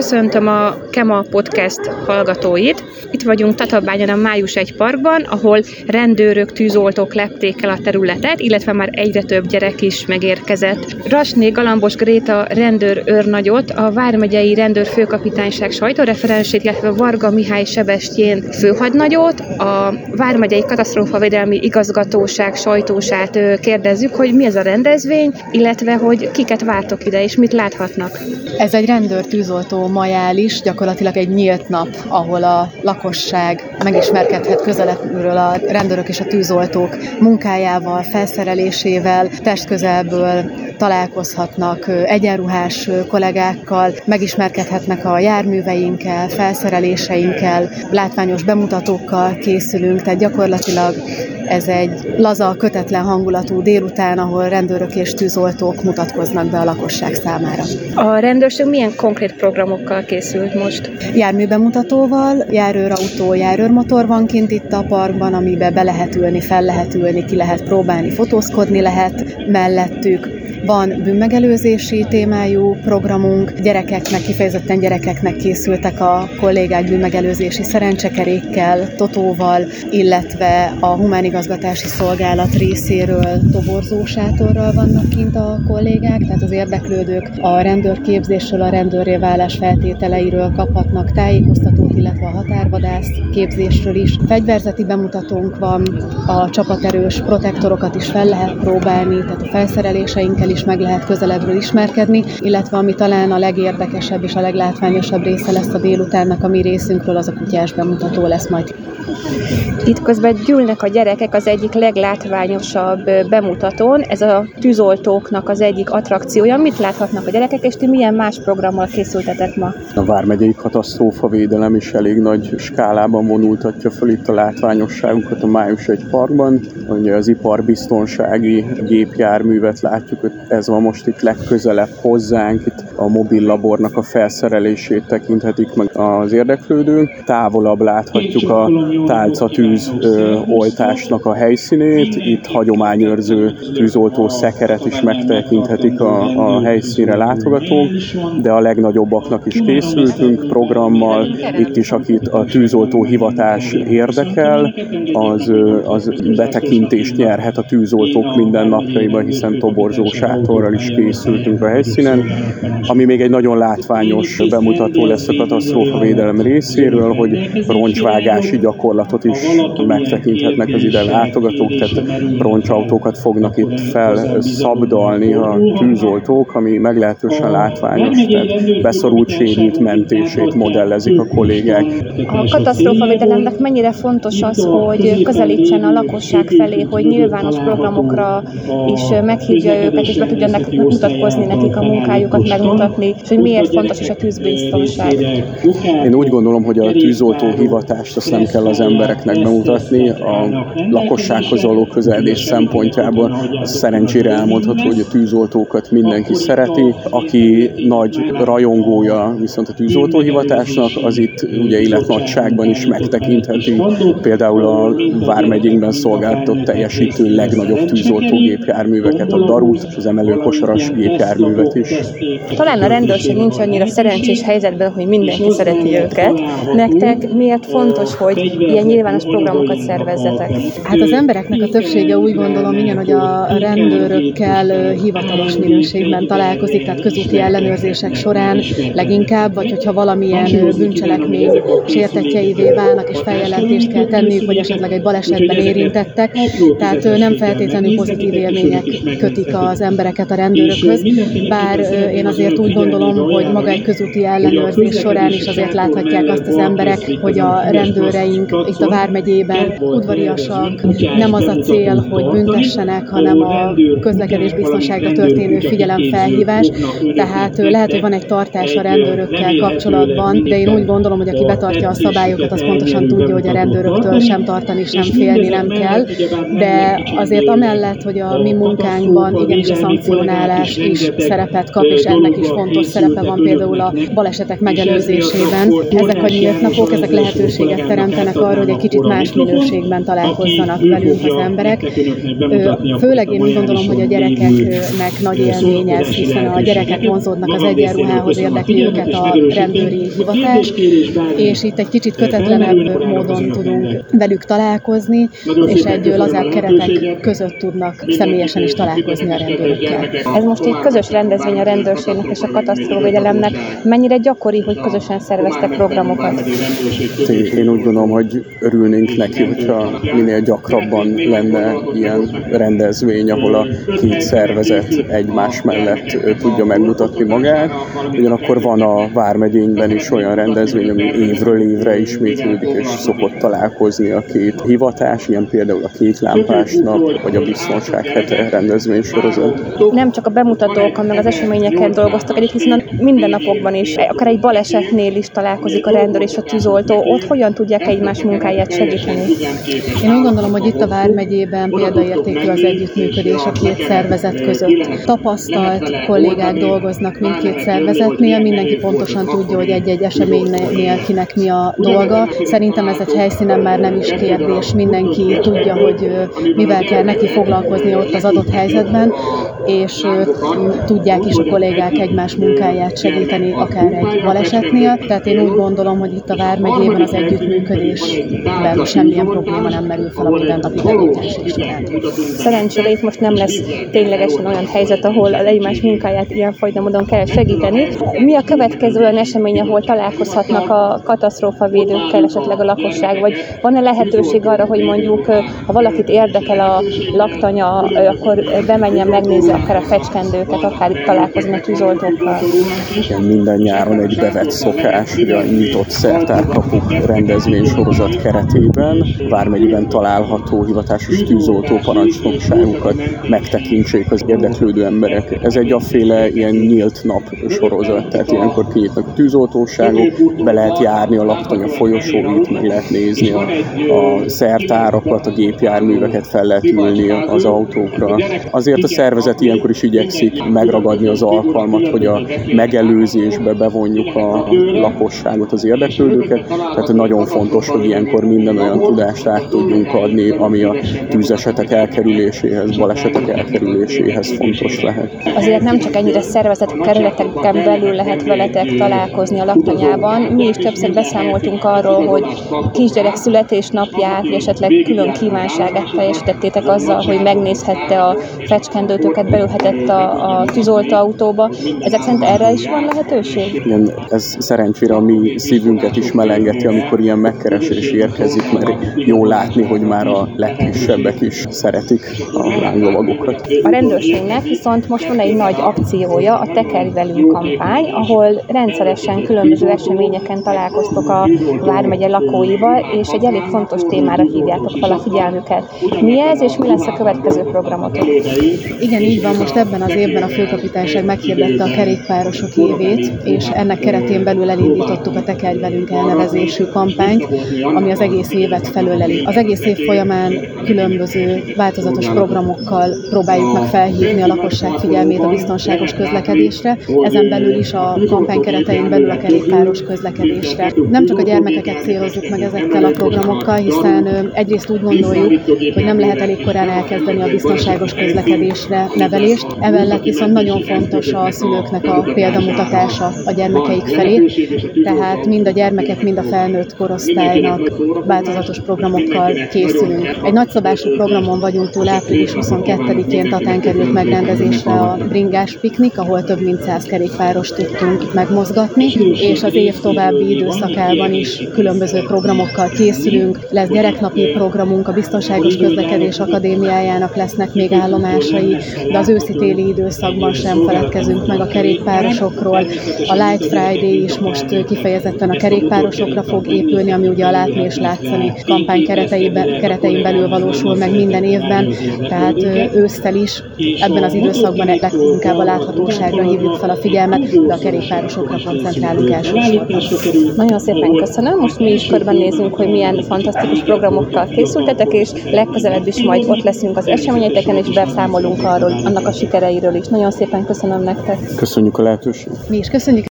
Köszöntöm a Kema Podcast hallgatóit. Itt vagyunk Tatabányán a Május egy parkban, ahol rendőrök, tűzoltók lepték el a területet, illetve már egyre több gyerek is megérkezett. Rasné Galambos Gréta rendőr őrnagyot, a Vármegyei Rendőr Főkapitányság sajtóreferensét, illetve Varga Mihály Sebestyén főhadnagyot, a Vármegyei Katasztrófavédelmi Igazgatóság sajtósát kérdezzük, hogy mi ez a rendezvény, illetve hogy kiket vártok ide, és mit láthatnak. Ez egy rendőr tűzoltó majális, gyakorlatilag egy nyílt nap, ahol a lakosság megismerkedhet közelebbről a rendőrök és a tűzoltók munkájával, felszerelésével, testközelből találkozhatnak egyenruhás kollégákkal, megismerkedhetnek a járműveinkkel, felszereléseinkkel, látványos bemutatókkal készülünk, tehát gyakorlatilag ez egy laza, kötetlen hangulatú délután, ahol rendőrök és tűzoltók mutatkoznak be a lakosság számára. A rendőrség milyen konkrét programokkal készült most? Járműbemutatóval, járőrautó, járőrmotor van kint itt a parkban, amiben be lehet ülni, fel lehet ülni, ki lehet próbálni, fotózkodni lehet mellettük van bűnmegelőzési témájú programunk, gyerekeknek, kifejezetten gyerekeknek készültek a kollégák bűnmegelőzési szerencsekerékkel, totóval, illetve a humánigazgatási szolgálat részéről toborzó sátorral vannak kint a kollégák, tehát az érdeklődők a rendőrképzésről, a rendőrré válás feltételeiről kaphatnak tájékoztatót, illetve a határvadász képzésről is. Fegyverzeti bemutatónk van, a csapaterős protektorokat is fel lehet próbálni, tehát a felszereléseinkkel is meg lehet közelebbről ismerkedni, illetve ami talán a legérdekesebb és a leglátványosabb része lesz a délutánnak a mi részünkről, az a kutyás bemutató lesz majd. Itt közben gyűlnek a gyerekek az egyik leglátványosabb bemutatón. Ez a tűzoltóknak az egyik attrakciója. Mit láthatnak a gyerekek, és ti milyen más programmal készültetek ma? A Vármegyei Katasztrófavédelem is elég nagy skálában vonultatja fel itt a látványosságunkat a Május egy parkban. Ugye az iparbiztonsági gépjárművet látjuk, ez van most itt legközelebb hozzánk, itt a mobil labornak a felszerelését tekinthetik meg az érdeklődők. Távolabb láthatjuk a tálcatűz oltásnak a helyszínét, itt hagyományőrző tűzoltó szekeret is megtekinthetik a, a helyszínre látogatók, de a legnagyobbaknak is készültünk programmal, itt is akit a tűzoltó hivatás érdekel, az, az betekintést nyerhet a tűzoltók mindennapjaiba, hiszen toborzó sátorral is készültünk a helyszínen, ami még egy nagyon látványos bemutató lesz a katasztrófavédelem részéről, hogy roncsvágási gyakorlatot is megtekinthetnek az ide látogatók, tehát roncsautókat fognak itt felszabdalni a tűzoltók, ami meglehetősen látványos, tehát beszorult sérült mentését modellezik a kollégák. A katasztrófavédelemnek mennyire fontos az, hogy közelítsen a lakosság felé, hogy nyilvános programokra is meghívja őket, és tudjanak mutatkozni nekik a munkájukat, megmutatni, és hogy miért fontos is a tűzbiztonság. Én úgy gondolom, hogy a tűzoltó hivatást azt nem kell az embereknek bemutatni, a lakossághoz való közeledés szempontjából az szerencsére elmondható, hogy a tűzoltókat mindenki szereti, aki nagy rajongója viszont a tűzoltóhivatásnak, az itt ugye életnagyságban is megtekintheti, például a Vármegyénkben szolgáltatott teljesítő legnagyobb tűzoltógépjárműveket, a Darut és az emelőkosaras gépjárművet is. Talán a rendőrség nincs annyira szerencsés helyzetben, hogy mindenki szereti őket. Nektek miért fontos, hogy ilyen nyilvános programokat szervezzetek? Hát az embereknek a többsége úgy gondolom, igen, hogy a rendőrökkel hivatalos minőségben találkozik, tehát közúti ellenőrzések során leginkább, vagy hogyha valamilyen bűncselekmény sértetjeivé válnak, és feljelentést kell tenniük, vagy esetleg egy balesetben érintettek, tehát nem feltétlenül pozitív élmények kötik az embereket a rendőrökhöz, bár én azért úgy gondolom, hogy maga egy közúti ellenőrzés során is azért láthatják azt az emberek, hogy a rendőreink itt a Vármegyében udvariasak, nem az a cél, hogy büntessenek, hanem a közlekedés biztonságra történő figyelemfelhívás. Tehát lehet, hogy van egy tartás a rendőrökkel kapcsolatban, de én úgy gondolom, hogy aki betartja a szabályokat, az pontosan tudja, hogy a rendőröktől sem tartani, sem félni nem kell, de azért amellett, hogy a mi munkánkban igenis a szankcionálás is szerepet kap, és ennek is fontos szerepe van például a balesetek megelőzésében. Ezek a nyílt napok, ezek lehetőséget teremtenek arra, hogy egy kicsit más minőségben találkozzanak velünk az emberek. Főleg én úgy gondolom, hogy a gyerekeknek nagy élmény ez, hiszen a gyerekek vonzódnak az egyenruhához, érdekli őket a rendőri hivatás, és itt egy kicsit kötetlenebb módon tudunk velük találkozni, és egy lazább keretek között tudnak személyesen is találkozni a rendőrökkel. Ez most egy közös rendezvény a rendőrségnek és a katasztrófavédelemnek. Mennyire gyakori, hogy közösen szerveztek programokat? Én úgy gondolom, hogy örülnénk neki, hogyha minél gyakrabban lenne ilyen rendezvény, ahol a két szervezet egymás mellett tudja megmutatni magát. Ugyanakkor van a Vármegyényben is olyan rendezvény, ami évről évre ismétlődik, és szokott találkozni a két hivatás, ilyen például a Kék Lámpás Nap, vagy a Biztonság hete rendezvény sorozat. Nem csak a bemutatókon, meg az eseményeken dolgoztak együtt, hiszen a mindennapokban is, akár egy balesetnél is találkozik a rendőr és a tűzoltó, ott hogyan tudják egymás munkáját segíteni? Én úgy gondolom, hogy itt a Vármegyében példaértékű az együttműködés a két szervezet között. Tapasztalt kollégák dolgoznak mindkét szervezetnél, mindenki pontosan tudja, hogy egy-egy eseménynél kinek mi a dolga. Szerintem ez egy helyszínen már nem is kérdés, mindenki tudja, hogy mivel kell neki foglalkozni ott az adott helyzetben, és tudják is a kollégák egymás munkáját segíteni, akár egy balesetnél. Tehát én úgy gondolom, hogy itt a Vármegyében az együttműködésben semmilyen probléma nem merül fel a mindennapi tevékenység során. Szerencsére itt most nem lesz ténylegesen olyan helyzet, ahol egymás munkáját ilyen módon kell segíteni. Mi a következő olyan esemény, ahol találkozhatnak a katasztrófavédőkkel esetleg a lakosság, vagy van-e lehetőség arra, hogy mondjuk, ha valakit érdekel a laktanya, akkor bemenjen megnézni akár a fecskendőket, akár találkozni a tűzoltókkal? Igen, minden nyáron egy bevett szokás, hogy a nyitott szertárkapuk rendezvény sorozat keretében Vármegyben található hivatásos tűzoltó parancsnokságukat megtekintsék az érdeklődő emberek. Ez egy afféle ilyen nyílt nap sorozat, tehát ilyenkor kinyitnak a tűzoltóságok, be lehet járni a laktanya folyosóit, meg lehet nézni a, a szertárakat, a gépjárműveket, fel lehet ülni az autókra. Azért a szervezet ilyenkor is igyekszik megragadni az alkalmat, hogy a megelőzésbe bevonjuk a lakosságot, az érdeklődőket. Tehát nagyon fontos, hogy ilyenkor minden olyan tudást át tudjunk adni, ami a tűzesetek elkerüléséhez, balesetek elkerüléséhez fontos lehet. Azért nem csak ennyire szervezett kerületeken belül lehet veletek találkozni a laktanyában. Mi is többször beszámoltunk arról, hogy kisgyerek születésnapját, esetleg külön kívánságát teljesítettétek azzal, hogy megnézhette a fecskendőtöket, belülhetett a, a tűzoltó autóba. Ezek szerint erre is van lehetőség? Igen, ez szerencsére a mi szívünket is melengeti, amikor ilyen megkeresés érkezik, mert jó látni, hogy már a legkisebbek is szeretik a lánglovagokat. A rendőrségnek viszont most van egy nagy akciója, a Tekerj velünk kampány, ahol rendszeresen különböző eseményeken találkoztok a Vármegye lakóival, és egy elég fontos témára hívjátok fel a figyelmüket. Mi ez, és mi lesz a következő programotok? Igen, így van. Most ebben az évben a főkapitányság meghirdette a kerékpárosok évét, és ennek keretén belül elindítottuk a Tekerj velünk elnevezésű kampányt, ami az egész évet felöleli. Az egész év folyamán különböző változatos programokkal próbáljuk meg felhívni a lakosság figyelmét a biztonságos közlekedésre, ezen belül is a kampány keretein belül a kerékpáros közlekedésre. Nem csak a gyermekeket célozzuk meg ezekkel a programokkal, hiszen egyrészt úgy gondoljuk, hogy nem lehet elég korán elkezdeni a biztonságos közlekedésre nevelést, emellett viszont nagyon fontos a szülőknek a példamutatása a gyermekeik felé, tehát mind a gyermekek, mind a felnőtt korosztálynak változatos programokkal készülünk. Egy nagyszabású programon vagyunk túl április 22-én Tatán került megrendezésre a bringás piknik, ahol több mint száz kerékpáros tudtunk megmozgatni, és az év további időszakában is különböző programokkal készülünk. Lesz gyereknapi programunk, a Biztonságos Közlekedés Akadémiájának lesznek még állomásai, de az őszi-téli időszakban sem feledkezünk meg a kerékpárosokról. A Light Friday is most kifejezetten a kerékpárosokra fog épülni, ami ugye a látni és látszani kampány keretein belül valósul meg minden évben, tehát ősztel is ebben az időszakban leginkább a láthatóságra hívjuk fel a figyelmet, de a kerékpárosokra koncentrálunk elsősorban. Nagyon szépen köszönöm, most mi is is körbenézünk, hogy milyen fantasztikus programokkal készültetek, és legközelebb is majd ott leszünk az eseményeteken, és beszámolunk arról, annak a sikereiről is. Nagyon szépen köszönöm nektek. Köszönjük a lehetőséget. Mi is köszönjük.